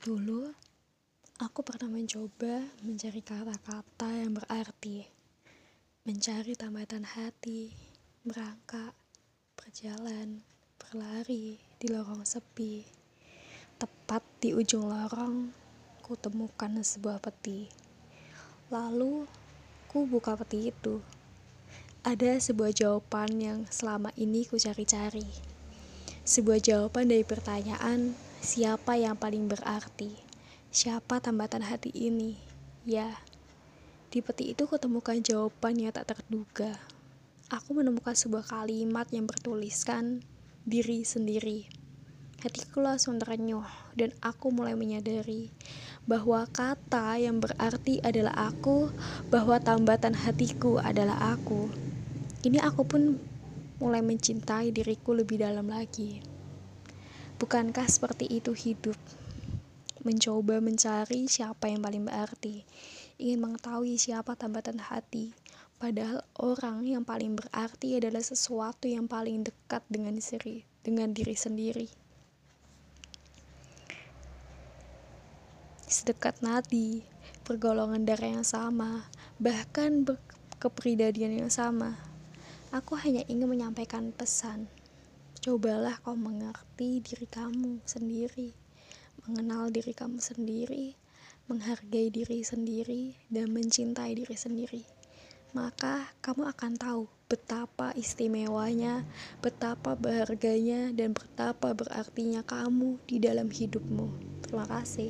Dulu, aku pernah mencoba mencari kata-kata yang berarti, mencari tambatan hati, merangkak, berjalan, berlari di lorong sepi. Tepat di ujung lorong, ku temukan sebuah peti. Lalu, ku buka peti itu. Ada sebuah jawaban yang selama ini ku cari-cari. Sebuah jawaban dari pertanyaan Siapa yang paling berarti? Siapa tambatan hati ini? Ya, di peti itu kutemukan jawaban yang tak terduga. Aku menemukan sebuah kalimat yang bertuliskan diri sendiri. Hatiku langsung terenyuh dan aku mulai menyadari bahwa kata yang berarti adalah aku, bahwa tambatan hatiku adalah aku. Kini aku pun mulai mencintai diriku lebih dalam lagi. Bukankah seperti itu hidup? Mencoba mencari siapa yang paling berarti, ingin mengetahui siapa tambatan hati, padahal orang yang paling berarti adalah sesuatu yang paling dekat dengan diri, dengan diri sendiri. Sedekat nadi, pergolongan darah yang sama, bahkan kepribadian yang sama. Aku hanya ingin menyampaikan pesan Cobalah kau mengerti diri kamu sendiri, mengenal diri kamu sendiri, menghargai diri sendiri, dan mencintai diri sendiri. Maka kamu akan tahu betapa istimewanya, betapa berharganya, dan betapa berartinya kamu di dalam hidupmu. Terima kasih.